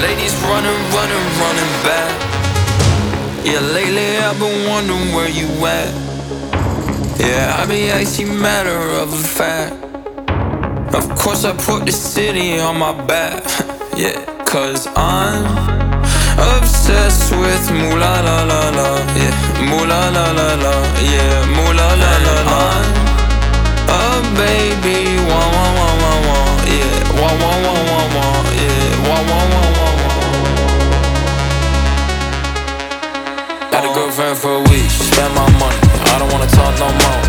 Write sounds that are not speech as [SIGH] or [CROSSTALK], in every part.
Ladies running, running, running back. Yeah, lately I've been wondering where you at. Yeah, I be icy matter of a fact. Of course I put the city on my back. [LAUGHS] yeah, cause I'm obsessed with moolah la la la. Yeah, moolah la la la. for a week. My money. I don't wanna talk no more.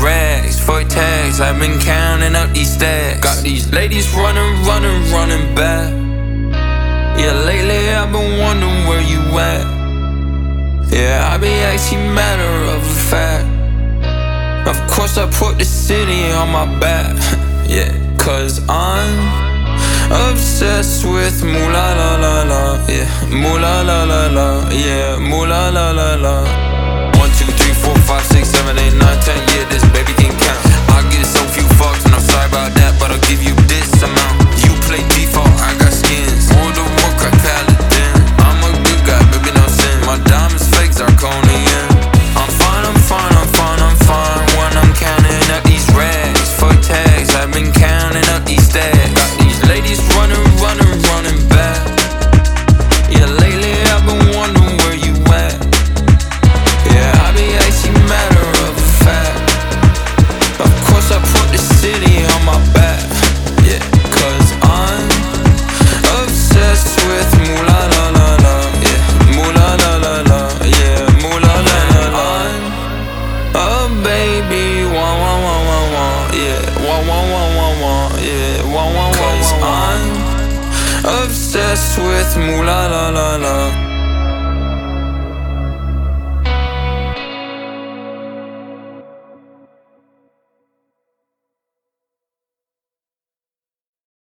Racks, rags, tags. I've been counting up these stacks. Got these ladies running, running, running back. Yeah, lately I've been wondering where you at. Yeah, I be acting matter of fact. Of course, I put the city on my back. [LAUGHS] yeah, cause I'm. Obsessed with moola la la la, yeah, moola la la la, yeah, moola la la la. with mu la la la la